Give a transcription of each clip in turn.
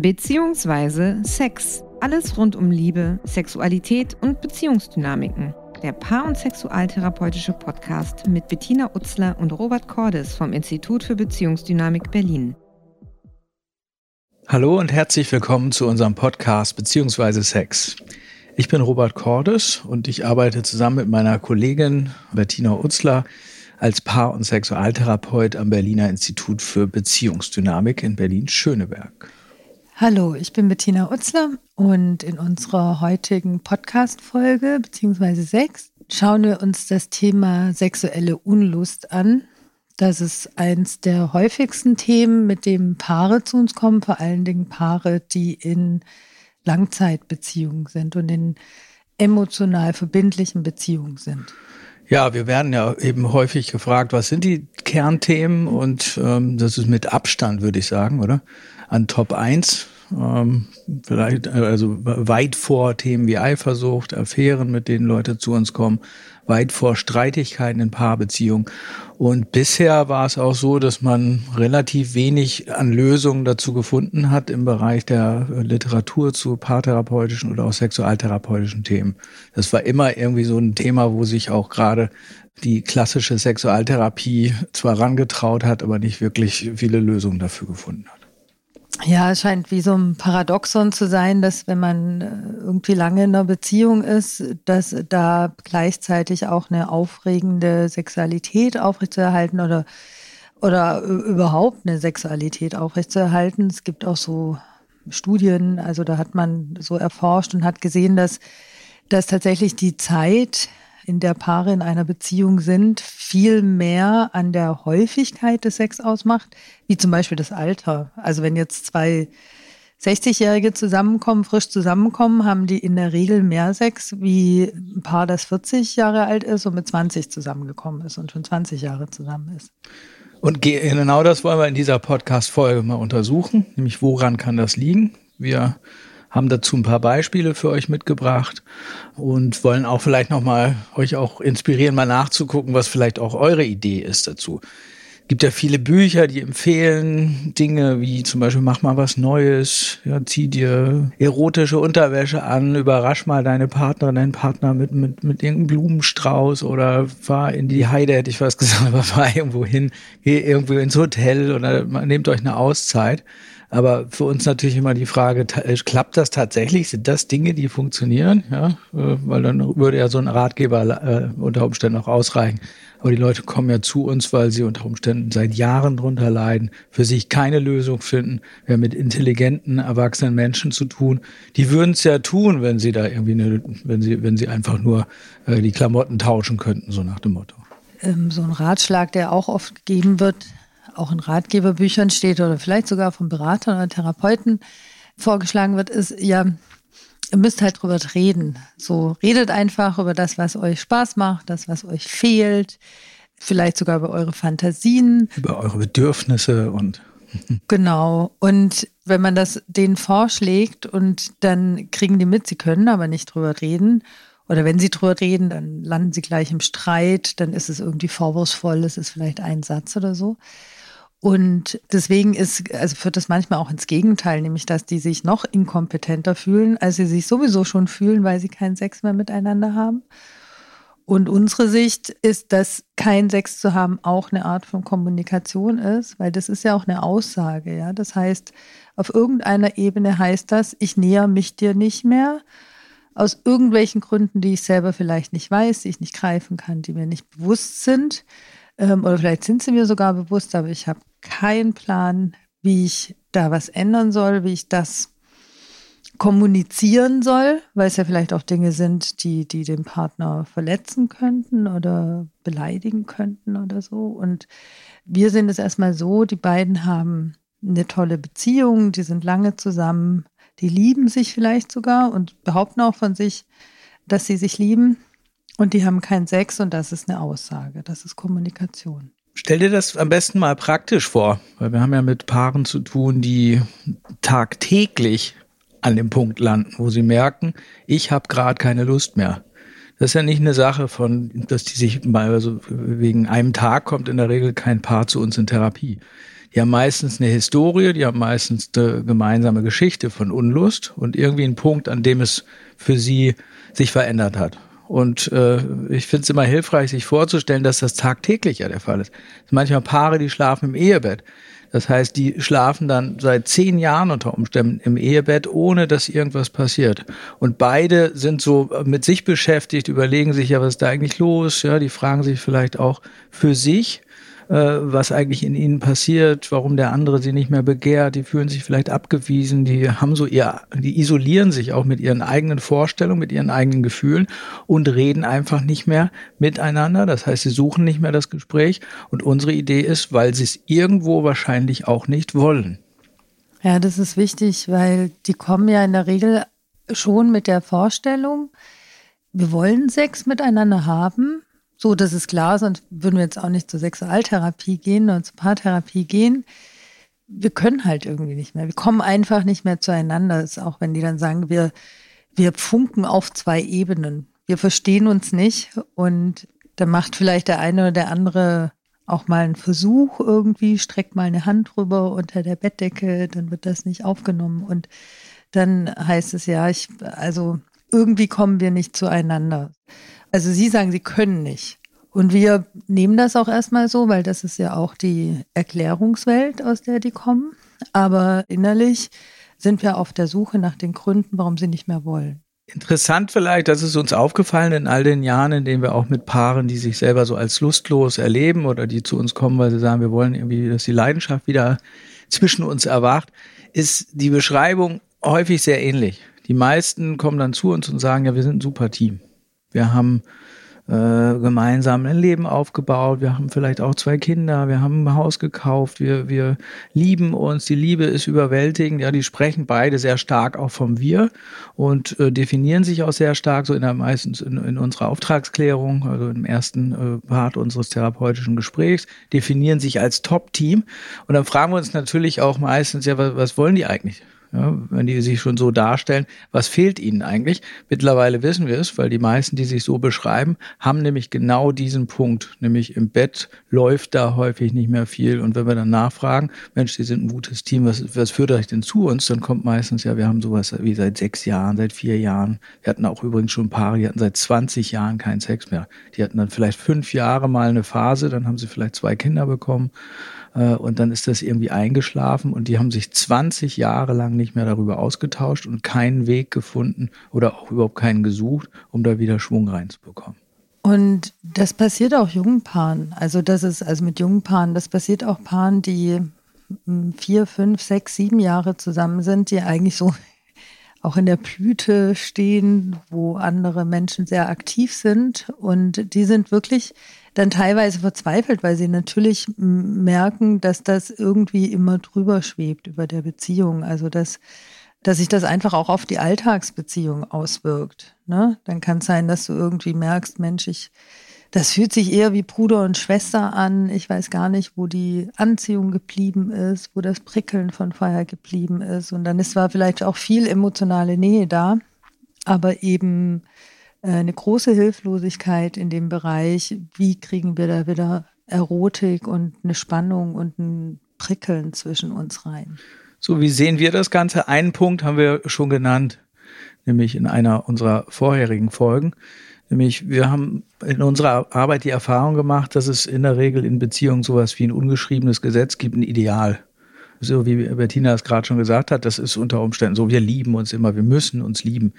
beziehungsweise Sex. Alles rund um Liebe, Sexualität und Beziehungsdynamiken. Der Paar- und Sexualtherapeutische Podcast mit Bettina Utzler und Robert Cordes vom Institut für Beziehungsdynamik Berlin. Hallo und herzlich willkommen zu unserem Podcast beziehungsweise Sex. Ich bin Robert Cordes und ich arbeite zusammen mit meiner Kollegin Bettina Utzler als Paar- und Sexualtherapeut am Berliner Institut für Beziehungsdynamik in Berlin-Schöneberg. Hallo, ich bin Bettina Utzler und in unserer heutigen Podcast-Folge beziehungsweise sechs schauen wir uns das Thema sexuelle Unlust an. Das ist eins der häufigsten Themen, mit dem Paare zu uns kommen, vor allen Dingen Paare, die in Langzeitbeziehungen sind und in emotional verbindlichen Beziehungen sind. Ja, wir werden ja eben häufig gefragt, was sind die Kernthemen? Und ähm, das ist mit Abstand, würde ich sagen, oder? An Top 1 ähm, vielleicht also weit vor Themen wie Eifersucht, Affären, mit denen Leute zu uns kommen, weit vor Streitigkeiten in Paarbeziehungen. Und bisher war es auch so, dass man relativ wenig an Lösungen dazu gefunden hat im Bereich der Literatur zu paartherapeutischen oder auch sexualtherapeutischen Themen. Das war immer irgendwie so ein Thema, wo sich auch gerade die klassische Sexualtherapie zwar rangetraut hat, aber nicht wirklich viele Lösungen dafür gefunden hat. Ja, es scheint wie so ein Paradoxon zu sein, dass wenn man äh, irgendwie lange in einer Beziehung ist, dass da gleichzeitig auch eine aufregende Sexualität aufrechtzuerhalten oder, oder überhaupt eine Sexualität aufrechtzuerhalten. Es gibt auch so Studien, also da hat man so erforscht und hat gesehen, dass, dass tatsächlich die Zeit in der Paare in einer Beziehung sind, viel mehr an der Häufigkeit des Sex ausmacht, wie zum Beispiel das Alter. Also wenn jetzt zwei 60-Jährige zusammenkommen, frisch zusammenkommen, haben die in der Regel mehr Sex wie ein Paar, das 40 Jahre alt ist und mit 20 zusammengekommen ist und schon 20 Jahre zusammen ist. Und genau das wollen wir in dieser Podcast-Folge mal untersuchen, nämlich woran kann das liegen? Wir haben dazu ein paar Beispiele für euch mitgebracht und wollen auch vielleicht noch mal euch auch inspirieren, mal nachzugucken, was vielleicht auch eure Idee ist dazu. Gibt ja viele Bücher, die empfehlen Dinge wie zum Beispiel mach mal was Neues, ja, zieh dir erotische Unterwäsche an, überrasch mal deine Partnerin, deinen Partner mit, mit, mit irgendeinem Blumenstrauß oder fahr in die Heide, hätte ich fast gesagt, aber fahr irgendwo hin, geh irgendwo ins Hotel oder nehmt euch eine Auszeit. Aber für uns natürlich immer die Frage, äh, klappt das tatsächlich? Sind das Dinge, die funktionieren? Ja, äh, weil dann würde ja so ein Ratgeber äh, unter Umständen auch ausreichen. Aber die Leute kommen ja zu uns, weil sie unter Umständen seit Jahren drunter leiden, für sich keine Lösung finden. Wir haben mit intelligenten, erwachsenen Menschen zu tun. Die würden es ja tun, wenn sie da irgendwie eine, wenn sie, wenn sie einfach nur die Klamotten tauschen könnten, so nach dem Motto. Ähm, so ein Ratschlag, der auch oft gegeben wird, auch in Ratgeberbüchern steht oder vielleicht sogar von Beratern oder Therapeuten vorgeschlagen wird, ist ja, ihr müsst halt drüber reden. So redet einfach über das, was euch Spaß macht, das, was euch fehlt, vielleicht sogar über eure Fantasien. Über eure Bedürfnisse und. Genau. Und wenn man das denen vorschlägt und dann kriegen die mit, sie können aber nicht drüber reden. Oder wenn sie drüber reden, dann landen sie gleich im Streit, dann ist es irgendwie vorwurfsvoll, es ist vielleicht ein Satz oder so. Und deswegen ist, also führt das manchmal auch ins Gegenteil, nämlich dass die sich noch inkompetenter fühlen, als sie sich sowieso schon fühlen, weil sie keinen Sex mehr miteinander haben. Und unsere Sicht ist, dass kein Sex zu haben auch eine Art von Kommunikation ist, weil das ist ja auch eine Aussage, ja. Das heißt, auf irgendeiner Ebene heißt das, ich näher mich dir nicht mehr, aus irgendwelchen Gründen, die ich selber vielleicht nicht weiß, die ich nicht greifen kann, die mir nicht bewusst sind. Ähm, oder vielleicht sind sie mir sogar bewusst, aber ich habe keinen Plan, wie ich da was ändern soll, wie ich das kommunizieren soll, weil es ja vielleicht auch Dinge sind, die, die den Partner verletzen könnten oder beleidigen könnten oder so. Und wir sehen es erstmal so, die beiden haben eine tolle Beziehung, die sind lange zusammen, die lieben sich vielleicht sogar und behaupten auch von sich, dass sie sich lieben. Und die haben keinen Sex und das ist eine Aussage, das ist Kommunikation. Stell dir das am besten mal praktisch vor, weil wir haben ja mit Paaren zu tun, die tagtäglich an dem Punkt landen, wo sie merken, ich habe gerade keine Lust mehr. Das ist ja nicht eine Sache von, dass die sich mal, also wegen einem Tag kommt in der Regel kein Paar zu uns in Therapie. Die haben meistens eine Historie, die haben meistens eine gemeinsame Geschichte von Unlust und irgendwie einen Punkt, an dem es für sie sich verändert hat. Und äh, ich finde es immer hilfreich, sich vorzustellen, dass das tagtäglich ja der Fall ist. Manchmal Paare, die schlafen im Ehebett. Das heißt, die schlafen dann seit zehn Jahren unter Umständen im Ehebett, ohne dass irgendwas passiert. Und beide sind so mit sich beschäftigt, überlegen sich ja, was ist da eigentlich los? Ja, die fragen sich vielleicht auch für sich was eigentlich in ihnen passiert, warum der andere sie nicht mehr begehrt. Die fühlen sich vielleicht abgewiesen, die haben so ihr, die isolieren sich auch mit ihren eigenen Vorstellungen, mit ihren eigenen Gefühlen und reden einfach nicht mehr miteinander. Das heißt, sie suchen nicht mehr das Gespräch. Und unsere Idee ist, weil sie es irgendwo wahrscheinlich auch nicht wollen. Ja, das ist wichtig, weil die kommen ja in der Regel schon mit der Vorstellung, wir wollen Sex miteinander haben, so, das ist klar, sonst würden wir jetzt auch nicht zur Sexualtherapie gehen oder zur Paartherapie gehen. Wir können halt irgendwie nicht mehr. Wir kommen einfach nicht mehr zueinander. Das ist auch wenn die dann sagen, wir, wir funken auf zwei Ebenen. Wir verstehen uns nicht und dann macht vielleicht der eine oder der andere auch mal einen Versuch irgendwie, streckt mal eine Hand rüber unter der Bettdecke, dann wird das nicht aufgenommen und dann heißt es ja, ich, also irgendwie kommen wir nicht zueinander. Also Sie sagen, Sie können nicht. Und wir nehmen das auch erstmal so, weil das ist ja auch die Erklärungswelt, aus der die kommen. Aber innerlich sind wir auf der Suche nach den Gründen, warum sie nicht mehr wollen. Interessant vielleicht, das ist uns aufgefallen in all den Jahren, in denen wir auch mit Paaren, die sich selber so als lustlos erleben oder die zu uns kommen, weil sie sagen, wir wollen irgendwie, dass die Leidenschaft wieder zwischen uns erwacht, ist die Beschreibung häufig sehr ähnlich. Die meisten kommen dann zu uns und sagen, ja, wir sind ein super Team. Wir haben äh, gemeinsam ein Leben aufgebaut. Wir haben vielleicht auch zwei Kinder. Wir haben ein Haus gekauft. Wir, wir lieben uns. Die Liebe ist überwältigend. Ja, die sprechen beide sehr stark auch vom Wir und äh, definieren sich auch sehr stark so in der meistens in, in unserer Auftragsklärung, also im ersten äh, Part unseres therapeutischen Gesprächs, definieren sich als Top-Team. Und dann fragen wir uns natürlich auch meistens, ja, was, was wollen die eigentlich? Ja, wenn die sich schon so darstellen, was fehlt ihnen eigentlich? Mittlerweile wissen wir es, weil die meisten, die sich so beschreiben, haben nämlich genau diesen Punkt, nämlich im Bett läuft da häufig nicht mehr viel. Und wenn wir dann nachfragen, Mensch, Sie sind ein gutes Team, was, was führt euch denn zu uns? Dann kommt meistens, ja, wir haben sowas wie seit sechs Jahren, seit vier Jahren. Wir hatten auch übrigens schon Paare, die hatten seit 20 Jahren keinen Sex mehr. Die hatten dann vielleicht fünf Jahre mal eine Phase, dann haben sie vielleicht zwei Kinder bekommen und dann ist das irgendwie eingeschlafen und die haben sich 20 Jahre lang nicht mehr darüber ausgetauscht und keinen Weg gefunden oder auch überhaupt keinen gesucht, um da wieder Schwung reinzubekommen. Und das passiert auch jungen Paaren. Also das ist also mit jungen Paaren, das passiert auch Paaren, die hm, vier, fünf, sechs, sieben Jahre zusammen sind, die eigentlich so auch in der Blüte stehen, wo andere Menschen sehr aktiv sind. Und die sind wirklich dann teilweise verzweifelt, weil sie natürlich merken, dass das irgendwie immer drüber schwebt über der Beziehung. Also dass, dass sich das einfach auch auf die Alltagsbeziehung auswirkt. Ne? Dann kann es sein, dass du irgendwie merkst, Mensch, ich, das fühlt sich eher wie Bruder und Schwester an. Ich weiß gar nicht, wo die Anziehung geblieben ist, wo das Prickeln von Feuer geblieben ist. Und dann ist zwar vielleicht auch viel emotionale Nähe da, aber eben äh, eine große Hilflosigkeit in dem Bereich, wie kriegen wir da wieder Erotik und eine Spannung und ein Prickeln zwischen uns rein. So, wie sehen wir das Ganze? Einen Punkt haben wir schon genannt, nämlich in einer unserer vorherigen Folgen. Nämlich, wir haben in unserer Arbeit die Erfahrung gemacht, dass es in der Regel in Beziehungen sowas wie ein ungeschriebenes Gesetz gibt, ein Ideal. So wie Bettina es gerade schon gesagt hat, das ist unter Umständen so, wir lieben uns immer, wir müssen uns lieben.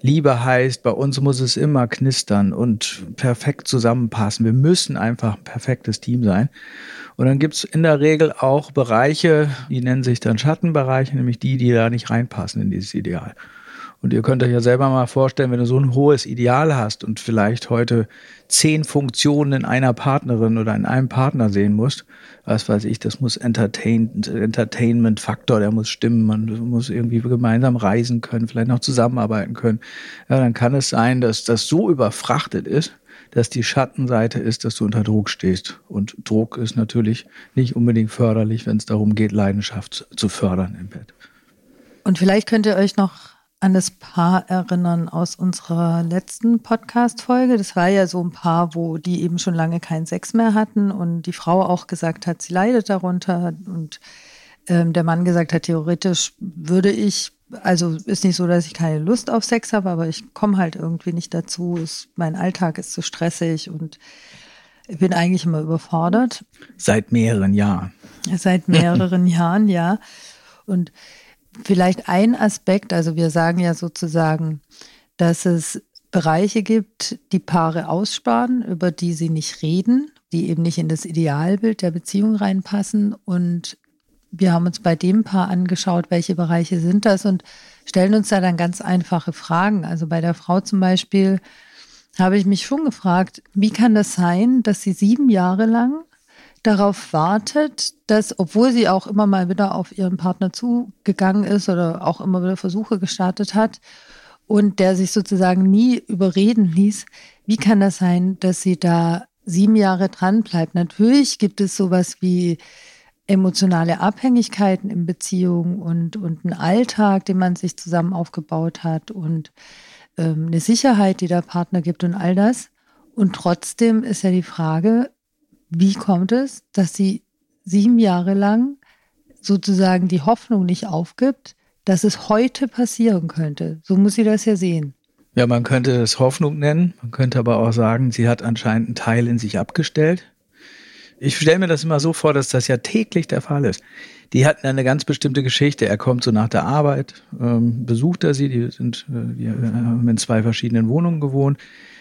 Liebe heißt, bei uns muss es immer knistern und perfekt zusammenpassen. Wir müssen einfach ein perfektes Team sein. Und dann gibt's in der Regel auch Bereiche, die nennen sich dann Schattenbereiche, nämlich die, die da nicht reinpassen in dieses Ideal. Und ihr könnt euch ja selber mal vorstellen, wenn du so ein hohes Ideal hast und vielleicht heute zehn Funktionen in einer Partnerin oder in einem Partner sehen musst, was weiß ich, das muss Entertain Entertainment-Faktor, der muss stimmen, man muss irgendwie gemeinsam reisen können, vielleicht noch zusammenarbeiten können. Ja, dann kann es sein, dass das so überfrachtet ist, dass die Schattenseite ist, dass du unter Druck stehst. Und Druck ist natürlich nicht unbedingt förderlich, wenn es darum geht, Leidenschaft zu fördern im Bett. Und vielleicht könnt ihr euch noch an das Paar erinnern aus unserer letzten Podcast-Folge. Das war ja so ein Paar, wo die eben schon lange keinen Sex mehr hatten und die Frau auch gesagt hat, sie leidet darunter und ähm, der Mann gesagt hat, theoretisch würde ich, also ist nicht so, dass ich keine Lust auf Sex habe, aber ich komme halt irgendwie nicht dazu. Ist, mein Alltag ist zu stressig und ich bin eigentlich immer überfordert. Seit mehreren Jahren. Seit mehreren Jahren, ja. Und vielleicht ein Aspekt, also wir sagen ja sozusagen, dass es Bereiche gibt, die Paare aussparen, über die sie nicht reden, die eben nicht in das Idealbild der Beziehung reinpassen. Und wir haben uns bei dem Paar angeschaut, welche Bereiche sind das und stellen uns da dann ganz einfache Fragen. Also bei der Frau zum Beispiel habe ich mich schon gefragt, wie kann das sein, dass sie sieben Jahre lang darauf wartet, dass, obwohl sie auch immer mal wieder auf ihren Partner zugegangen ist oder auch immer wieder Versuche gestartet hat und der sich sozusagen nie überreden ließ, wie kann das sein, dass sie da sieben Jahre dran bleibt? Natürlich gibt es sowas wie emotionale Abhängigkeiten in Beziehungen und, und einen Alltag, den man sich zusammen aufgebaut hat und ähm, eine Sicherheit, die der Partner gibt und all das. Und trotzdem ist ja die Frage, wie kommt es, dass sie sieben Jahre lang sozusagen die Hoffnung nicht aufgibt, dass es heute passieren könnte? So muss sie das ja sehen. Ja, man könnte es Hoffnung nennen. Man könnte aber auch sagen, sie hat anscheinend einen Teil in sich abgestellt. Ich stelle mir das immer so vor, dass das ja täglich der Fall ist. Die hatten eine ganz bestimmte Geschichte. Er kommt so nach der Arbeit, ähm, besucht er sie, die sind, äh, die haben in zwei verschiedenen Wohnungen gewohnt.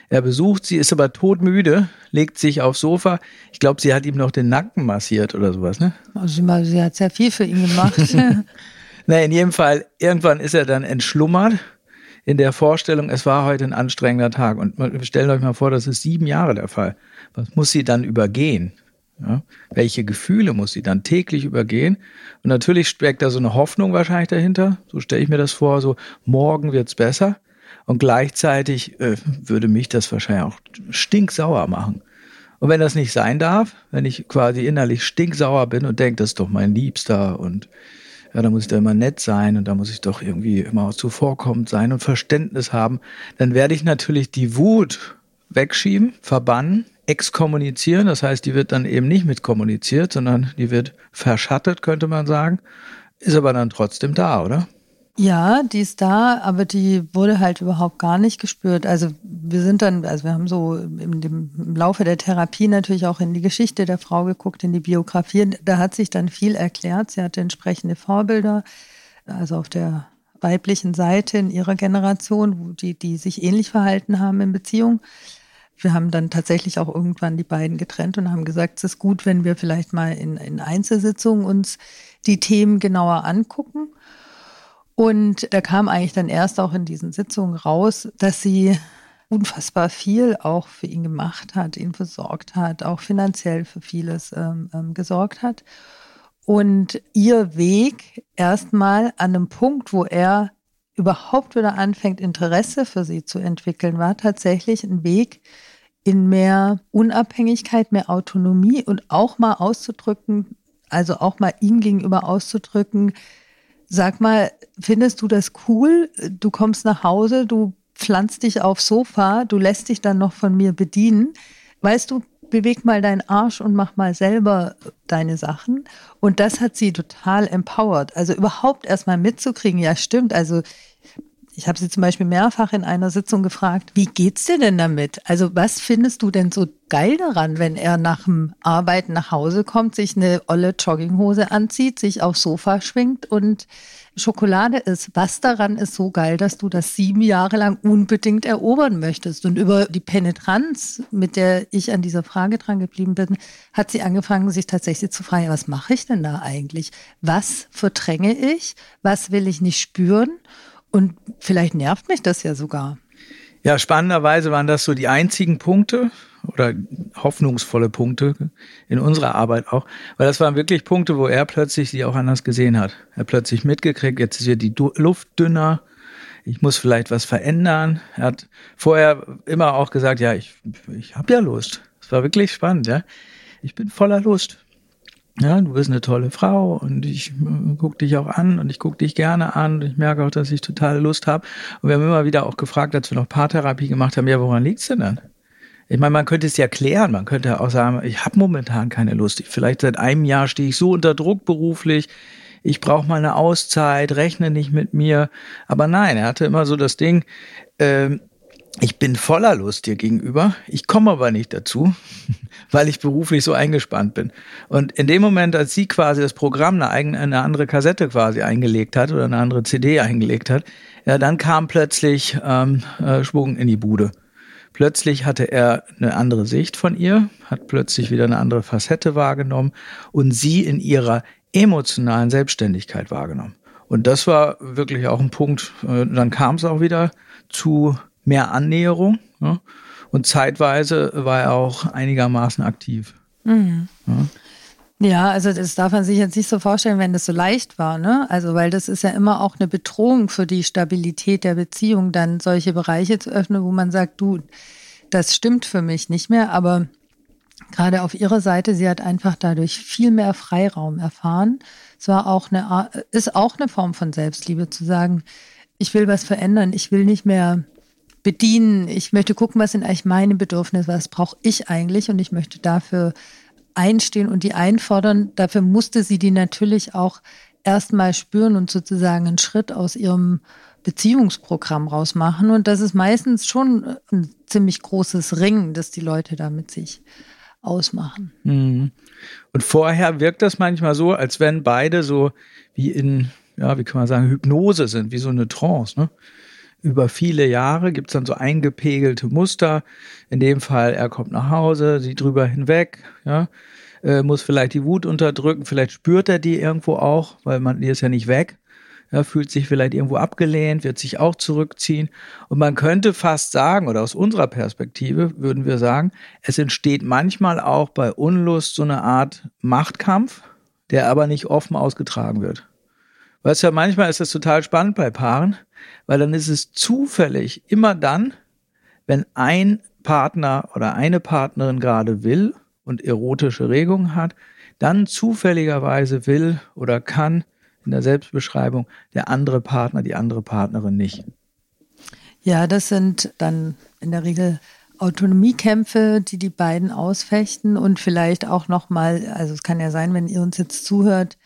Er besucht sie, ist aber todmüde, legt sich aufs Sofa. Ich glaube, sie hat ihm noch den Nacken massiert oder sowas, ne? Also sie hat sehr viel für ihn gemacht. Na, in jedem Fall, irgendwann ist er dann entschlummert in der Vorstellung, es war heute ein anstrengender Tag. Und stellt euch mal vor, das ist sieben Jahre der Fall. Was muss sie dann übergehen? Ja? Welche Gefühle muss sie dann täglich übergehen? Und natürlich steckt da so eine Hoffnung wahrscheinlich dahinter. So stelle ich mir das vor, so morgen wird's besser. Und gleichzeitig äh, würde mich das wahrscheinlich auch stinksauer machen. Und wenn das nicht sein darf, wenn ich quasi innerlich stinksauer bin und denke, das ist doch mein Liebster und ja, da muss ich da immer nett sein und da muss ich doch irgendwie immer zuvorkommend sein und Verständnis haben, dann werde ich natürlich die Wut wegschieben, verbannen, exkommunizieren. Das heißt, die wird dann eben nicht mitkommuniziert, sondern die wird verschattet, könnte man sagen. Ist aber dann trotzdem da, oder? Ja, die ist da, aber die wurde halt überhaupt gar nicht gespürt. Also wir sind dann, also wir haben so im, im, Laufe der Therapie natürlich auch in die Geschichte der Frau geguckt, in die Biografie. Da hat sich dann viel erklärt. Sie hatte entsprechende Vorbilder, also auf der weiblichen Seite in ihrer Generation, die, die sich ähnlich verhalten haben in Beziehung. Wir haben dann tatsächlich auch irgendwann die beiden getrennt und haben gesagt, es ist gut, wenn wir vielleicht mal in, in Einzelsitzungen uns die Themen genauer angucken. Und da kam eigentlich dann erst auch in diesen Sitzungen raus, dass sie unfassbar viel auch für ihn gemacht hat, ihn versorgt hat, auch finanziell für vieles ähm, ähm, gesorgt hat. Und ihr Weg erstmal an einem Punkt, wo er überhaupt wieder anfängt, Interesse für sie zu entwickeln, war tatsächlich ein Weg in mehr Unabhängigkeit, mehr Autonomie und auch mal auszudrücken, also auch mal ihm gegenüber auszudrücken, Sag mal, findest du das cool? Du kommst nach Hause, du pflanzt dich aufs Sofa, du lässt dich dann noch von mir bedienen. Weißt du, beweg mal deinen Arsch und mach mal selber deine Sachen. Und das hat sie total empowered. Also überhaupt erstmal mitzukriegen, ja stimmt. Also ich habe sie zum Beispiel mehrfach in einer Sitzung gefragt, wie geht's dir denn damit? Also was findest du denn so geil daran, wenn er nach dem Arbeiten nach Hause kommt, sich eine olle Jogginghose anzieht, sich aufs Sofa schwingt und Schokolade isst? Was daran ist so geil, dass du das sieben Jahre lang unbedingt erobern möchtest? Und über die Penetranz, mit der ich an dieser Frage dran geblieben bin, hat sie angefangen, sich tatsächlich zu fragen, was mache ich denn da eigentlich? Was verdränge ich? Was will ich nicht spüren? Und vielleicht nervt mich das ja sogar. Ja, spannenderweise waren das so die einzigen Punkte oder hoffnungsvolle Punkte in unserer Arbeit auch, weil das waren wirklich Punkte, wo er plötzlich sie auch anders gesehen hat. Er plötzlich mitgekriegt, jetzt ist hier die Luft dünner, ich muss vielleicht was verändern. Er hat vorher immer auch gesagt, ja, ich, ich habe ja Lust. Es war wirklich spannend, ja. Ich bin voller Lust. Ja, du bist eine tolle Frau und ich äh, gucke dich auch an und ich gucke dich gerne an und ich merke auch, dass ich total Lust habe. Und wir haben immer wieder auch gefragt, als wir noch Paartherapie gemacht haben, ja, woran liegt's denn dann? Ich meine, man könnte es ja klären, man könnte auch sagen, ich habe momentan keine Lust. Vielleicht seit einem Jahr stehe ich so unter Druck beruflich, ich brauche mal eine Auszeit, rechne nicht mit mir. Aber nein, er hatte immer so das Ding, ähm, ich bin voller Lust dir gegenüber, ich komme aber nicht dazu, weil ich beruflich so eingespannt bin. Und in dem Moment, als sie quasi das Programm eine, eigene, eine andere Kassette quasi eingelegt hat oder eine andere CD eingelegt hat, ja, dann kam plötzlich ähm, äh, Schwung in die Bude. Plötzlich hatte er eine andere Sicht von ihr, hat plötzlich wieder eine andere Facette wahrgenommen und sie in ihrer emotionalen Selbstständigkeit wahrgenommen. Und das war wirklich auch ein Punkt. Äh, dann kam es auch wieder zu mehr Annäherung. Ja? Und zeitweise war er auch einigermaßen aktiv. Mhm. Ja? Ja, also das darf man sich jetzt nicht so vorstellen, wenn das so leicht war, ne? Also, weil das ist ja immer auch eine Bedrohung für die Stabilität der Beziehung, dann solche Bereiche zu öffnen, wo man sagt, du, das stimmt für mich nicht mehr, aber gerade auf ihrer Seite, sie hat einfach dadurch viel mehr Freiraum erfahren. Es war auch eine, ist auch eine Form von Selbstliebe zu sagen, ich will was verändern, ich will nicht mehr bedienen. Ich möchte gucken, was sind eigentlich meine Bedürfnisse, was brauche ich eigentlich und ich möchte dafür einstehen und die einfordern. Dafür musste sie die natürlich auch erstmal spüren und sozusagen einen Schritt aus ihrem Beziehungsprogramm rausmachen. Und das ist meistens schon ein ziemlich großes Ringen, das die Leute da mit sich ausmachen. Mhm. Und vorher wirkt das manchmal so, als wenn beide so wie in, ja, wie kann man sagen, Hypnose sind, wie so eine Trance, ne? Über viele Jahre gibt es dann so eingepegelte Muster. In dem Fall, er kommt nach Hause, sieht drüber hinweg, ja, äh, muss vielleicht die Wut unterdrücken, vielleicht spürt er die irgendwo auch, weil man die ist ja nicht weg. Ja, fühlt sich vielleicht irgendwo abgelehnt, wird sich auch zurückziehen. Und man könnte fast sagen, oder aus unserer Perspektive würden wir sagen, es entsteht manchmal auch bei Unlust so eine Art Machtkampf, der aber nicht offen ausgetragen wird. Weißt ja, manchmal ist das total spannend bei Paaren, weil dann ist es zufällig immer dann, wenn ein Partner oder eine Partnerin gerade will und erotische Regungen hat, dann zufälligerweise will oder kann in der Selbstbeschreibung der andere Partner, die andere Partnerin nicht. Ja, das sind dann in der Regel Autonomiekämpfe, die die beiden ausfechten und vielleicht auch noch mal, also es kann ja sein, wenn ihr uns jetzt zuhört,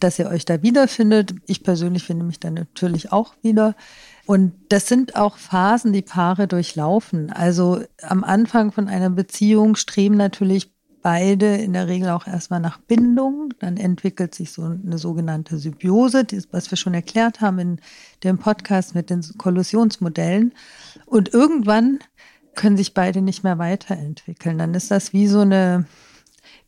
dass ihr euch da wiederfindet. Ich persönlich finde mich da natürlich auch wieder. Und das sind auch Phasen, die Paare durchlaufen. Also am Anfang von einer Beziehung streben natürlich beide in der Regel auch erstmal nach Bindung. Dann entwickelt sich so eine sogenannte Symbiose, was wir schon erklärt haben in dem Podcast mit den Kollusionsmodellen. Und irgendwann können sich beide nicht mehr weiterentwickeln. Dann ist das wie so eine,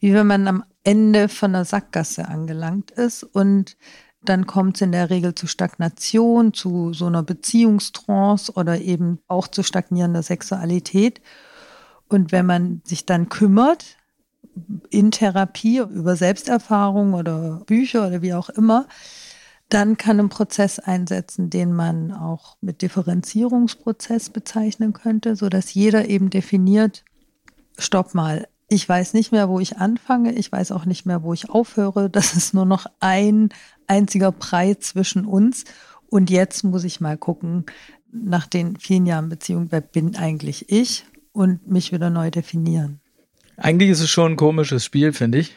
wie wenn man am Ende von der Sackgasse angelangt ist und dann kommt es in der Regel zu Stagnation, zu so einer Beziehungstrance oder eben auch zu stagnierender Sexualität. Und wenn man sich dann kümmert, in Therapie über Selbsterfahrung oder Bücher oder wie auch immer, dann kann ein Prozess einsetzen, den man auch mit Differenzierungsprozess bezeichnen könnte, so dass jeder eben definiert, stopp mal, ich weiß nicht mehr, wo ich anfange. Ich weiß auch nicht mehr, wo ich aufhöre. Das ist nur noch ein einziger Preis zwischen uns. Und jetzt muss ich mal gucken, nach den vielen Jahren Beziehung, wer bin eigentlich ich und mich wieder neu definieren. Eigentlich ist es schon ein komisches Spiel, finde ich.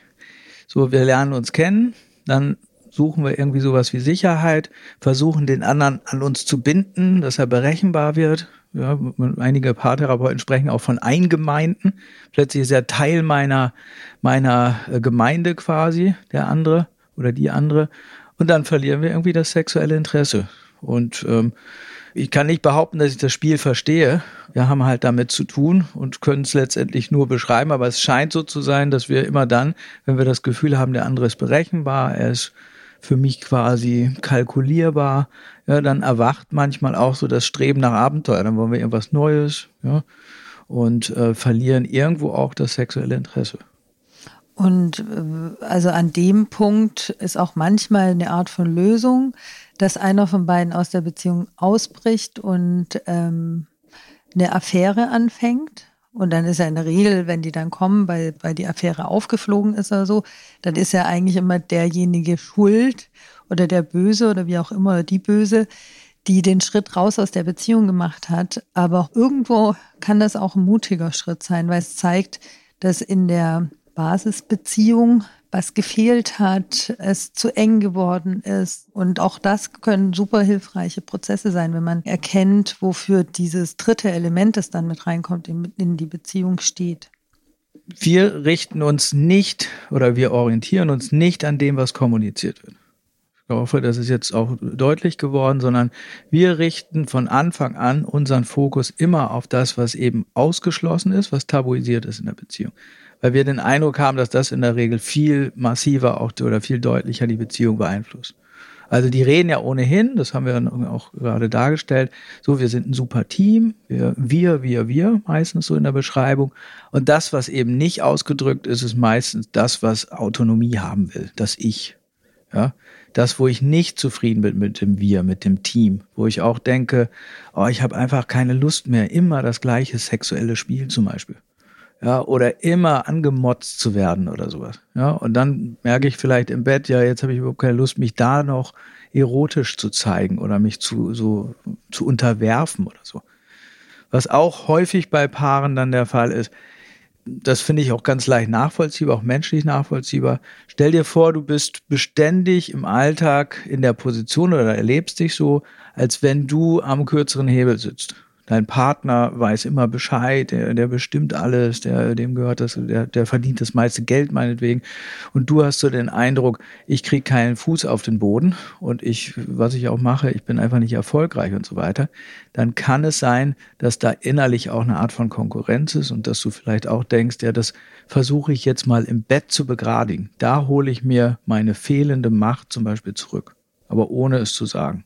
So, wir lernen uns kennen, dann suchen wir irgendwie sowas wie Sicherheit, versuchen den anderen an uns zu binden, dass er berechenbar wird. Ja, einige Paartherapeuten sprechen auch von Eingemeinden. Plötzlich ist er Teil meiner, meiner äh, Gemeinde quasi, der andere oder die andere. Und dann verlieren wir irgendwie das sexuelle Interesse. Und ähm, ich kann nicht behaupten, dass ich das Spiel verstehe. Wir haben halt damit zu tun und können es letztendlich nur beschreiben, aber es scheint so zu sein, dass wir immer dann, wenn wir das Gefühl haben, der andere ist berechenbar, er ist für mich quasi kalkulierbar, ja, dann erwacht manchmal auch so das Streben nach Abenteuer. Dann wollen wir irgendwas Neues, ja, und äh, verlieren irgendwo auch das sexuelle Interesse. Und äh, also an dem Punkt ist auch manchmal eine Art von Lösung, dass einer von beiden aus der Beziehung ausbricht und ähm, eine Affäre anfängt Und dann ist ja in der Regel, wenn die dann kommen, weil, weil die Affäre aufgeflogen ist oder so, dann ist ja eigentlich immer derjenige schuld oder der Böse oder wie auch immer, die Böse, die den Schritt raus aus der Beziehung gemacht hat. Aber irgendwo kann das auch ein mutiger Schritt sein, weil es zeigt, dass in der Basisbeziehung was gefehlt hat, es zu eng geworden ist. Und auch das können super hilfreiche Prozesse sein, wenn man erkennt, wofür dieses dritte Element, das dann mit reinkommt, in die Beziehung steht. Wir richten uns nicht oder wir orientieren uns nicht an dem, was kommuniziert wird. Ich hoffe, das ist jetzt auch deutlich geworden, sondern wir richten von Anfang an unseren Fokus immer auf das, was eben ausgeschlossen ist, was tabuisiert ist in der Beziehung weil wir den Eindruck haben, dass das in der Regel viel massiver auch oder viel deutlicher die Beziehung beeinflusst. Also die reden ja ohnehin, das haben wir auch gerade dargestellt, so wir sind ein super Team, wir, wir, wir, wir, meistens so in der Beschreibung. Und das, was eben nicht ausgedrückt ist, ist meistens das, was Autonomie haben will, das Ich. Ja, das, wo ich nicht zufrieden bin mit dem Wir, mit dem Team, wo ich auch denke, oh, ich habe einfach keine Lust mehr, immer das gleiche sexuelle Spiel zum Beispiel ja, oder immer angemotzt zu werden oder sowas. Ja, und dann merke ich vielleicht im Bett, ja, jetzt habe ich überhaupt keine Lust, mich da noch erotisch zu zeigen oder mich zu so zu unterwerfen oder so. Was auch häufig bei Paaren dann der Fall ist, das finde ich auch ganz leicht nachvollziehbar, auch menschlich nachvollziehbar. Stell dir vor, du bist beständig im Alltag in der Position oder erlebst dich so, als wenn du am kürzeren Hebel sitzt dein Partner weiß immer Bescheid, der, der bestimmt alles, der, dem gehört das, der, der verdient das meiste Geld meinetwegen. Und du hast so den Eindruck, ich kriege keinen Fuß auf den Boden und ich, was ich auch mache, ich bin einfach nicht erfolgreich und so weiter. Dann kann es sein, dass da innerlich auch eine Art von Konkurrenz ist und dass du vielleicht auch denkst, ja, das versuche ich jetzt mal im Bett zu begradigen. Da hole ich mir meine fehlende Macht zum Beispiel zurück, aber ohne es zu sagen.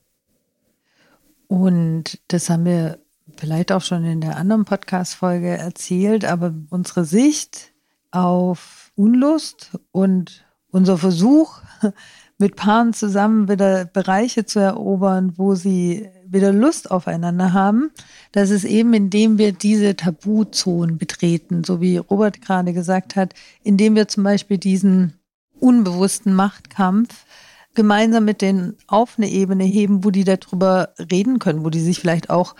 Und das haben wir vielleicht auch schon in der anderen Podcast-Folge erzählt, aber unsere Sicht auf Unlust und unser Versuch, mit Paaren zusammen wieder Bereiche zu erobern, wo sie wieder Lust aufeinander haben, das ist eben, indem wir diese Tabuzonen betreten, so wie Robert gerade gesagt hat, indem wir zum Beispiel diesen unbewussten Machtkampf gemeinsam mit denen auf eine Ebene heben, wo die darüber reden können, wo die sich vielleicht auch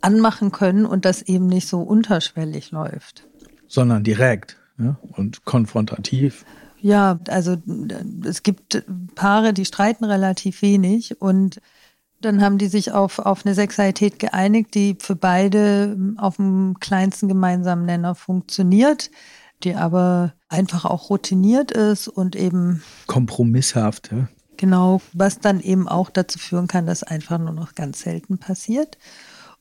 anmachen können und das eben nicht so unterschwellig läuft. Sondern direkt ja, und konfrontativ. Ja, also es gibt Paare, die streiten relativ wenig und dann haben die sich auf, auf eine Sexualität geeinigt, die für beide auf dem kleinsten gemeinsamen Nenner funktioniert, die aber einfach auch routiniert ist und eben kompromisshaft. Ja. Genau, was dann eben auch dazu führen kann, dass einfach nur noch ganz selten passiert.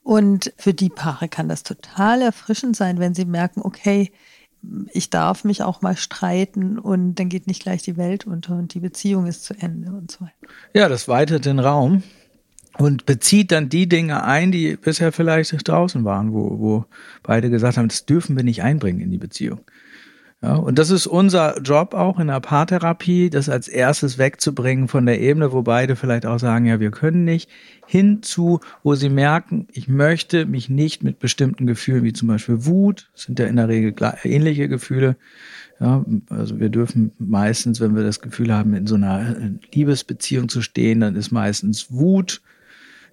Und für die Paare kann das total erfrischend sein, wenn sie merken, okay, ich darf mich auch mal streiten und dann geht nicht gleich die Welt unter und die Beziehung ist zu Ende und so weiter. Ja, das weitet den Raum und bezieht dann die Dinge ein, die bisher vielleicht draußen waren, wo, wo beide gesagt haben, das dürfen wir nicht einbringen in die Beziehung. Ja, und das ist unser Job auch in der Paartherapie, das als erstes wegzubringen von der Ebene, wo beide vielleicht auch sagen, ja, wir können nicht, hinzu, wo sie merken, ich möchte mich nicht mit bestimmten Gefühlen, wie zum Beispiel Wut, sind ja in der Regel ähnliche Gefühle, ja, also wir dürfen meistens, wenn wir das Gefühl haben, in so einer Liebesbeziehung zu stehen, dann ist meistens Wut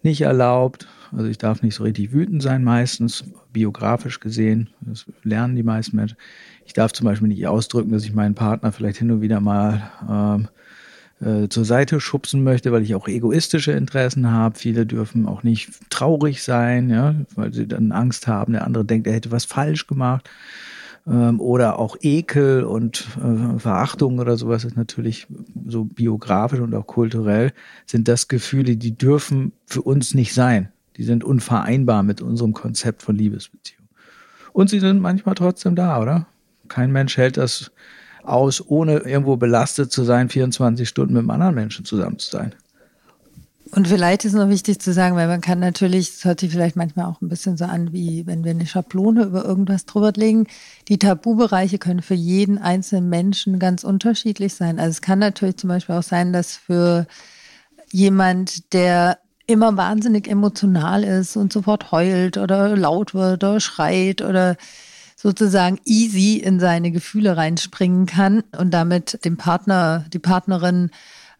nicht erlaubt. Also ich darf nicht so richtig wütend sein, meistens, biografisch gesehen. Das lernen die meisten Menschen. Ich darf zum Beispiel nicht ausdrücken, dass ich meinen Partner vielleicht hin und wieder mal ähm, äh, zur Seite schubsen möchte, weil ich auch egoistische Interessen habe. Viele dürfen auch nicht traurig sein, ja, weil sie dann Angst haben, der andere denkt, er hätte was falsch gemacht. Ähm, oder auch Ekel und äh, Verachtung oder sowas ist natürlich so biografisch und auch kulturell, sind das Gefühle, die dürfen für uns nicht sein. Die sind unvereinbar mit unserem Konzept von Liebesbeziehung. Und sie sind manchmal trotzdem da, oder? Kein Mensch hält das aus, ohne irgendwo belastet zu sein, 24 Stunden mit einem anderen Menschen zusammen zu sein. Und vielleicht ist noch wichtig zu sagen, weil man kann natürlich, es hört sich vielleicht manchmal auch ein bisschen so an, wie wenn wir eine Schablone über irgendwas drüber legen. Die Tabubereiche können für jeden einzelnen Menschen ganz unterschiedlich sein. Also es kann natürlich zum Beispiel auch sein, dass für jemand, der immer wahnsinnig emotional ist und sofort heult oder laut wird oder schreit oder sozusagen easy in seine Gefühle reinspringen kann und damit dem Partner, die Partnerin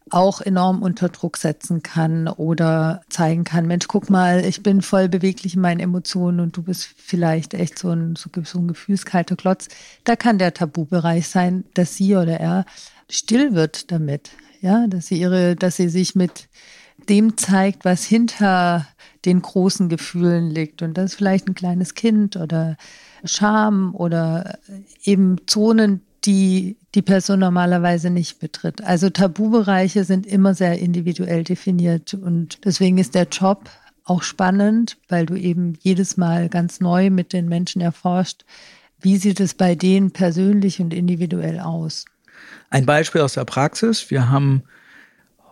auch enorm unter Druck setzen kann oder zeigen kann, Mensch, guck mal, ich bin voll beweglich in meinen Emotionen und du bist vielleicht echt so ein, so, so ein gefühlskalter Klotz. Da kann der Tabubereich sein, dass sie oder er still wird damit. Ja, dass sie ihre, dass sie sich mit dem zeigt, was hinter den großen Gefühlen liegt. Und das ist vielleicht ein kleines Kind oder Scham oder eben Zonen, die die Person normalerweise nicht betritt. Also Tabubereiche sind immer sehr individuell definiert und deswegen ist der Job auch spannend, weil du eben jedes Mal ganz neu mit den Menschen erforscht, wie sieht es bei denen persönlich und individuell aus. Ein Beispiel aus der Praxis. Wir haben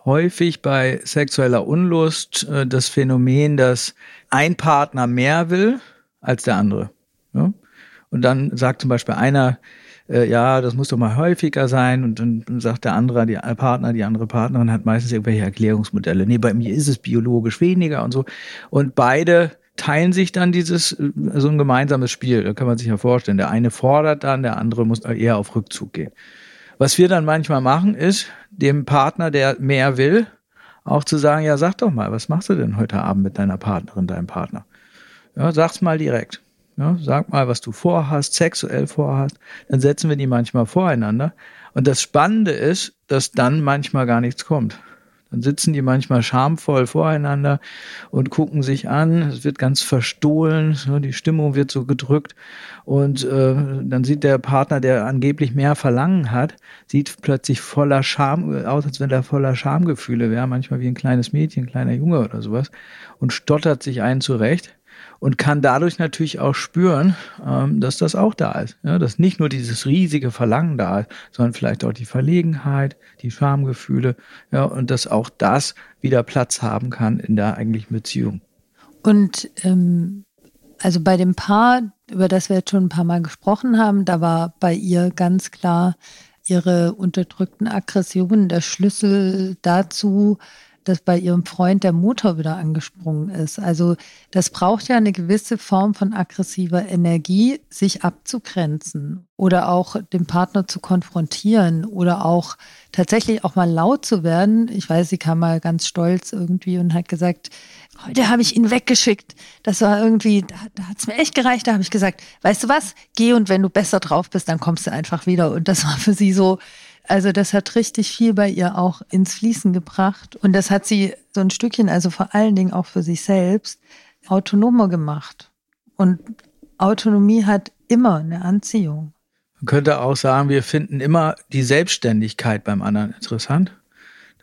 häufig bei sexueller Unlust äh, das Phänomen, dass ein Partner mehr will als der andere. Ja? Und dann sagt zum Beispiel einer, äh, ja, das muss doch mal häufiger sein. Und dann sagt der andere, die Partner, die andere Partnerin hat meistens irgendwelche Erklärungsmodelle. Nee, bei mir ist es biologisch weniger und so. Und beide teilen sich dann dieses, äh, so ein gemeinsames Spiel. Da kann man sich ja vorstellen. Der eine fordert dann, der andere muss eher auf Rückzug gehen. Was wir dann manchmal machen, ist, dem Partner, der mehr will, auch zu sagen, ja, sag doch mal, was machst du denn heute Abend mit deiner Partnerin, deinem Partner? Ja, sag's mal direkt. Ja, sag mal, was du vorhast, sexuell vorhast. Dann setzen wir die manchmal voreinander. Und das Spannende ist, dass dann manchmal gar nichts kommt. Dann sitzen die manchmal schamvoll voreinander und gucken sich an. Es wird ganz verstohlen, die Stimmung wird so gedrückt. Und äh, dann sieht der Partner, der angeblich mehr Verlangen hat, sieht plötzlich voller Scham aus, als wenn er voller Schamgefühle wäre, manchmal wie ein kleines Mädchen, ein kleiner Junge oder sowas, und stottert sich einen zurecht und kann dadurch natürlich auch spüren, ähm, dass das auch da ist. Dass nicht nur dieses riesige Verlangen da ist, sondern vielleicht auch die Verlegenheit, die Schamgefühle, ja, und dass auch das wieder Platz haben kann in der eigentlichen Beziehung. Und ähm, also bei dem Paar, über das wir jetzt schon ein paar Mal gesprochen haben, da war bei ihr ganz klar ihre unterdrückten Aggressionen der Schlüssel dazu, dass bei ihrem Freund der Motor wieder angesprungen ist. Also das braucht ja eine gewisse Form von aggressiver Energie, sich abzugrenzen oder auch den Partner zu konfrontieren oder auch tatsächlich auch mal laut zu werden. Ich weiß, sie kam mal ganz stolz irgendwie und hat gesagt, heute habe ich ihn weggeschickt. Das war irgendwie, da, da hat es mir echt gereicht. Da habe ich gesagt, weißt du was, geh und wenn du besser drauf bist, dann kommst du einfach wieder. Und das war für sie so, also das hat richtig viel bei ihr auch ins Fließen gebracht. Und das hat sie so ein Stückchen, also vor allen Dingen auch für sich selbst, autonomer gemacht. Und Autonomie hat immer eine Anziehung. Man könnte auch sagen, wir finden immer die Selbstständigkeit beim anderen interessant.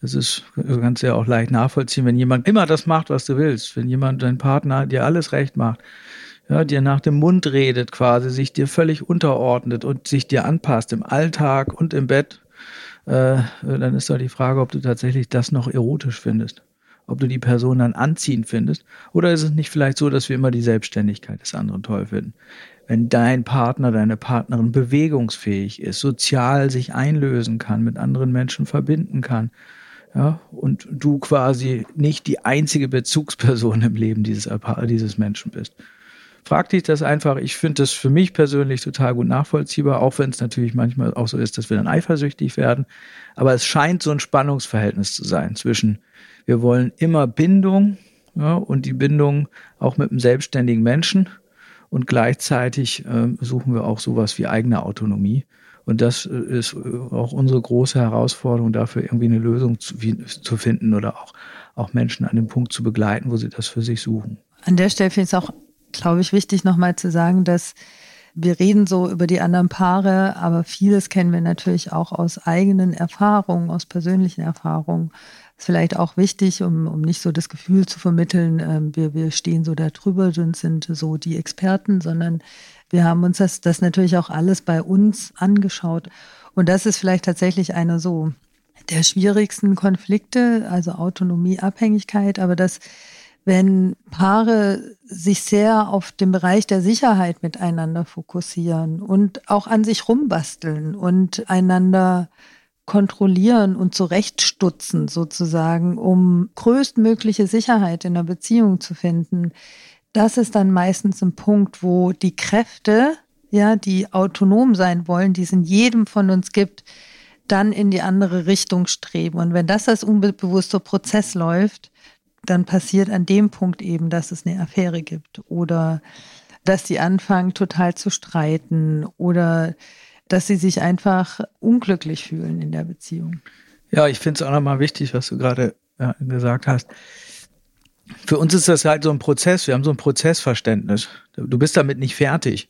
Das ist, du kannst ja auch leicht nachvollziehen, wenn jemand immer das macht, was du willst, wenn jemand, dein Partner dir alles recht macht, ja, dir nach dem Mund redet quasi, sich dir völlig unterordnet und sich dir anpasst im Alltag und im Bett, äh, dann ist doch die Frage, ob du tatsächlich das noch erotisch findest. Ob du die Person dann anziehend findest. Oder ist es nicht vielleicht so, dass wir immer die Selbstständigkeit des anderen toll finden? Wenn dein Partner, deine Partnerin bewegungsfähig ist, sozial sich einlösen kann, mit anderen Menschen verbinden kann, ja, und du quasi nicht die einzige Bezugsperson im Leben dieses, dieses Menschen bist frag dich das einfach. Ich finde das für mich persönlich total gut nachvollziehbar, auch wenn es natürlich manchmal auch so ist, dass wir dann eifersüchtig werden. Aber es scheint so ein Spannungsverhältnis zu sein zwischen, wir wollen immer Bindung ja, und die Bindung auch mit einem selbstständigen Menschen und gleichzeitig äh, suchen wir auch sowas wie eigene Autonomie. Und das äh, ist äh, auch unsere große Herausforderung, dafür irgendwie eine Lösung zu, wie, zu finden oder auch, auch Menschen an dem Punkt zu begleiten, wo sie das für sich suchen. An der Stelle finde ich es auch glaube ich, wichtig nochmal zu sagen, dass wir reden so über die anderen Paare, aber vieles kennen wir natürlich auch aus eigenen Erfahrungen, aus persönlichen Erfahrungen. Ist vielleicht auch wichtig, um, um nicht so das Gefühl zu vermitteln, äh, wir, wir stehen so da drüber und sind so die Experten, sondern wir haben uns das, das natürlich auch alles bei uns angeschaut. Und das ist vielleicht tatsächlich einer so der schwierigsten Konflikte, also Autonomie, Abhängigkeit, aber das wenn Paare sich sehr auf den Bereich der Sicherheit miteinander fokussieren und auch an sich rumbasteln und einander kontrollieren und zurechtstutzen sozusagen, um größtmögliche Sicherheit in der Beziehung zu finden. Das ist dann meistens ein Punkt, wo die Kräfte ja, die autonom sein wollen, die es in jedem von uns gibt, dann in die andere Richtung streben. Und wenn das als unbewusster Prozess läuft, dann passiert an dem Punkt eben, dass es eine Affäre gibt oder dass die anfangen total zu streiten oder dass sie sich einfach unglücklich fühlen in der Beziehung. Ja, ich finde es auch nochmal wichtig, was du gerade ja, gesagt hast. Für uns ist das halt so ein Prozess. Wir haben so ein Prozessverständnis. Du bist damit nicht fertig.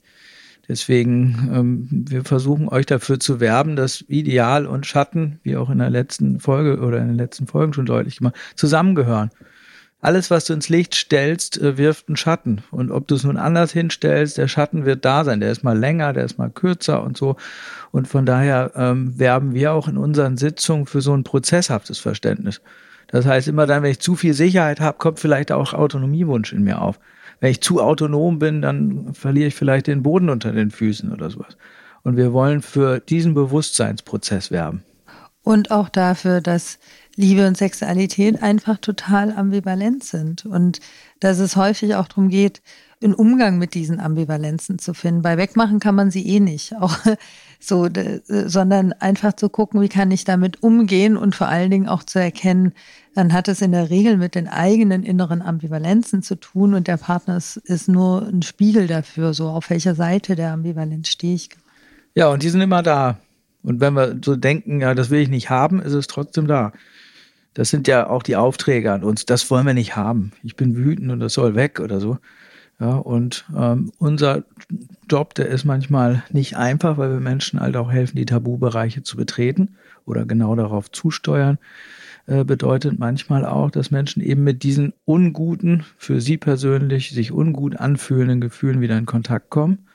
Deswegen, ähm, wir versuchen euch dafür zu werben, dass Ideal und Schatten, wie auch in der letzten Folge oder in den letzten Folgen schon deutlich gemacht, zusammengehören. Alles, was du ins Licht stellst, äh, wirft einen Schatten. Und ob du es nun anders hinstellst, der Schatten wird da sein. Der ist mal länger, der ist mal kürzer und so. Und von daher ähm, werben wir auch in unseren Sitzungen für so ein prozesshaftes Verständnis. Das heißt, immer dann, wenn ich zu viel Sicherheit habe, kommt vielleicht auch Autonomiewunsch in mir auf wenn ich zu autonom bin, dann verliere ich vielleicht den Boden unter den Füßen oder sowas. Und wir wollen für diesen Bewusstseinsprozess werben. Und auch dafür, dass Liebe und Sexualität einfach total ambivalent sind und dass es häufig auch darum geht, einen Umgang mit diesen Ambivalenzen zu finden. Bei Wegmachen kann man sie eh nicht, auch so, sondern einfach zu gucken, wie kann ich damit umgehen und vor allen Dingen auch zu erkennen, dann hat es in der Regel mit den eigenen inneren Ambivalenzen zu tun und der Partner ist, ist nur ein Spiegel dafür, so auf welcher Seite der Ambivalenz stehe ich. Ja, und die sind immer da. Und wenn wir so denken, ja, das will ich nicht haben, ist es trotzdem da. Das sind ja auch die Aufträge an uns. Das wollen wir nicht haben. Ich bin wütend und das soll weg oder so. Ja, und ähm, unser Job, der ist manchmal nicht einfach, weil wir Menschen halt auch helfen, die Tabubereiche zu betreten oder genau darauf zusteuern. Äh, bedeutet manchmal auch, dass Menschen eben mit diesen unguten, für sie persönlich sich ungut anfühlenden Gefühlen wieder in Kontakt kommen.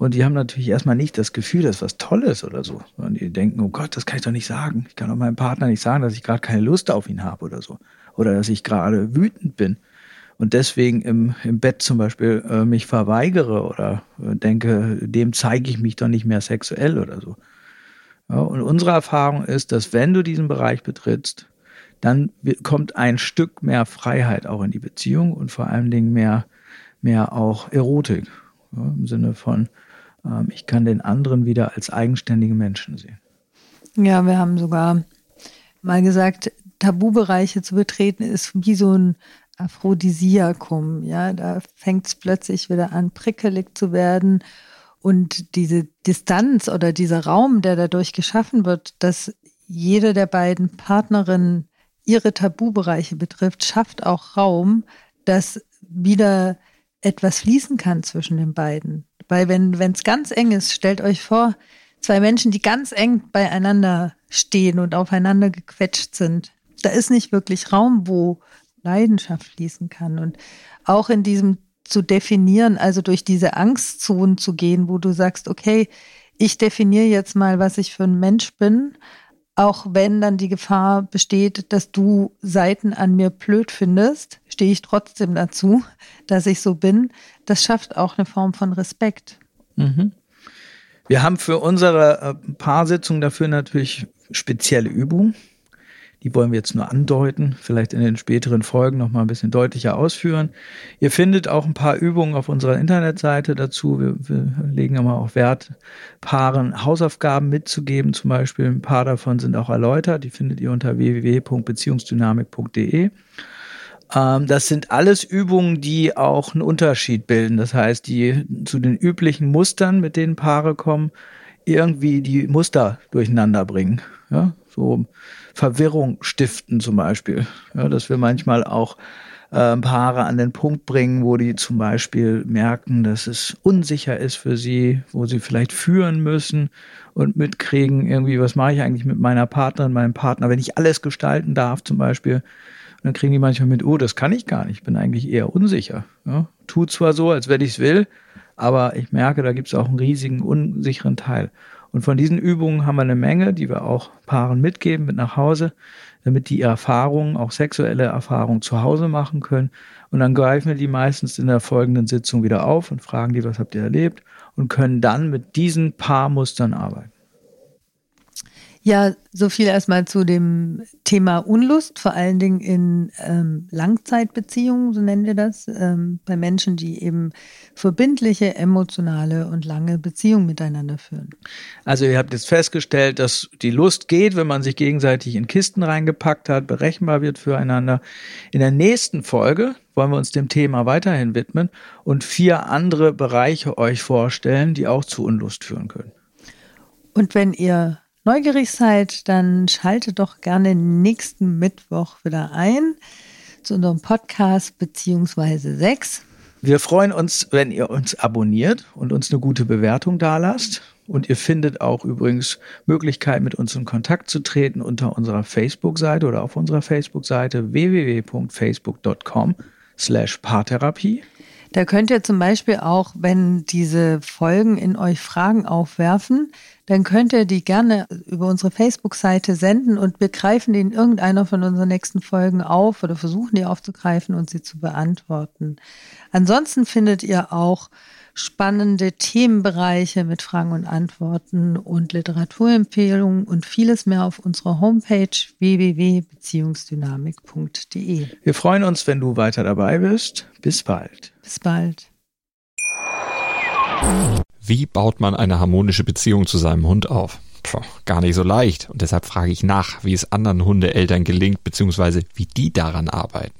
Und die haben natürlich erstmal nicht das Gefühl, dass was Tolles oder so, sondern die denken, oh Gott, das kann ich doch nicht sagen. Ich kann doch meinem Partner nicht sagen, dass ich gerade keine Lust auf ihn habe oder so. Oder dass ich gerade wütend bin und deswegen im, im Bett zum Beispiel äh, mich verweigere oder äh, denke, dem zeige ich mich doch nicht mehr sexuell oder so. Ja, und unsere Erfahrung ist, dass wenn du diesen Bereich betrittst, dann kommt ein Stück mehr Freiheit auch in die Beziehung und vor allen Dingen mehr, mehr auch Erotik. Ja, Im Sinne von, ich kann den anderen wieder als eigenständige Menschen sehen. Ja, wir haben sogar mal gesagt, Tabubereiche zu betreten ist wie so ein Aphrodisiakum. Ja, da fängt es plötzlich wieder an, prickelig zu werden. Und diese Distanz oder dieser Raum, der dadurch geschaffen wird, dass jede der beiden Partnerinnen ihre Tabubereiche betrifft, schafft auch Raum, dass wieder etwas fließen kann zwischen den beiden. Weil wenn es ganz eng ist, stellt euch vor, zwei Menschen, die ganz eng beieinander stehen und aufeinander gequetscht sind. Da ist nicht wirklich Raum, wo Leidenschaft fließen kann. Und auch in diesem zu definieren, also durch diese Angstzonen zu gehen, wo du sagst, okay, ich definiere jetzt mal, was ich für ein Mensch bin, auch wenn dann die Gefahr besteht, dass du Seiten an mir blöd findest, stehe ich trotzdem dazu, dass ich so bin. Das schafft auch eine Form von Respekt. Mhm. Wir haben für unsere äh, Paarsitzung dafür natürlich spezielle Übungen. Die wollen wir jetzt nur andeuten, vielleicht in den späteren Folgen noch mal ein bisschen deutlicher ausführen. Ihr findet auch ein paar Übungen auf unserer Internetseite dazu. Wir, wir legen immer auch Wert, Paaren Hausaufgaben mitzugeben. Zum Beispiel ein paar davon sind auch erläutert. Die findet ihr unter www.beziehungsdynamik.de. Ähm, das sind alles Übungen, die auch einen Unterschied bilden. Das heißt, die zu den üblichen Mustern, mit denen Paare kommen, irgendwie die Muster durcheinander bringen. Ja, so Verwirrung stiften zum Beispiel. Ja, dass wir manchmal auch äh, Paare an den Punkt bringen, wo die zum Beispiel merken, dass es unsicher ist für sie, wo sie vielleicht führen müssen und mitkriegen, irgendwie, was mache ich eigentlich mit meiner Partnerin, meinem Partner, wenn ich alles gestalten darf zum Beispiel. Und dann kriegen die manchmal mit, oh, das kann ich gar nicht, ich bin eigentlich eher unsicher. Ja, tut zwar so, als wenn ich es will, aber ich merke, da gibt es auch einen riesigen unsicheren Teil. Und von diesen Übungen haben wir eine Menge, die wir auch Paaren mitgeben mit nach Hause, damit die Erfahrungen, auch sexuelle Erfahrungen zu Hause machen können. Und dann greifen wir die meistens in der folgenden Sitzung wieder auf und fragen die, was habt ihr erlebt? Und können dann mit diesen Paarmustern arbeiten. Ja, so viel erstmal zu dem Thema Unlust, vor allen Dingen in ähm, Langzeitbeziehungen, so nennen wir das, ähm, bei Menschen, die eben verbindliche, emotionale und lange Beziehungen miteinander führen. Also ihr habt jetzt festgestellt, dass die Lust geht, wenn man sich gegenseitig in Kisten reingepackt hat, berechenbar wird füreinander. In der nächsten Folge wollen wir uns dem Thema weiterhin widmen und vier andere Bereiche euch vorstellen, die auch zu Unlust führen können. Und wenn ihr neugierig seid, dann schaltet doch gerne nächsten Mittwoch wieder ein zu unserem Podcast beziehungsweise sechs. Wir freuen uns, wenn ihr uns abonniert und uns eine gute Bewertung dalasst. Und ihr findet auch übrigens Möglichkeiten, mit uns in Kontakt zu treten unter unserer Facebook-Seite oder auf unserer Facebook-Seite www.facebook.com slash Paartherapie. Da könnt ihr zum Beispiel auch, wenn diese Folgen in euch Fragen aufwerfen, dann könnt ihr die gerne über unsere Facebook-Seite senden und wir greifen die in irgendeiner von unseren nächsten Folgen auf oder versuchen die aufzugreifen und sie zu beantworten. Ansonsten findet ihr auch spannende Themenbereiche mit Fragen und Antworten und Literaturempfehlungen und vieles mehr auf unserer Homepage www.beziehungsdynamik.de. Wir freuen uns, wenn du weiter dabei bist. Bis bald. Bis bald. Wie baut man eine harmonische Beziehung zu seinem Hund auf? Puh, gar nicht so leicht. Und deshalb frage ich nach, wie es anderen Hundeeltern gelingt, beziehungsweise wie die daran arbeiten.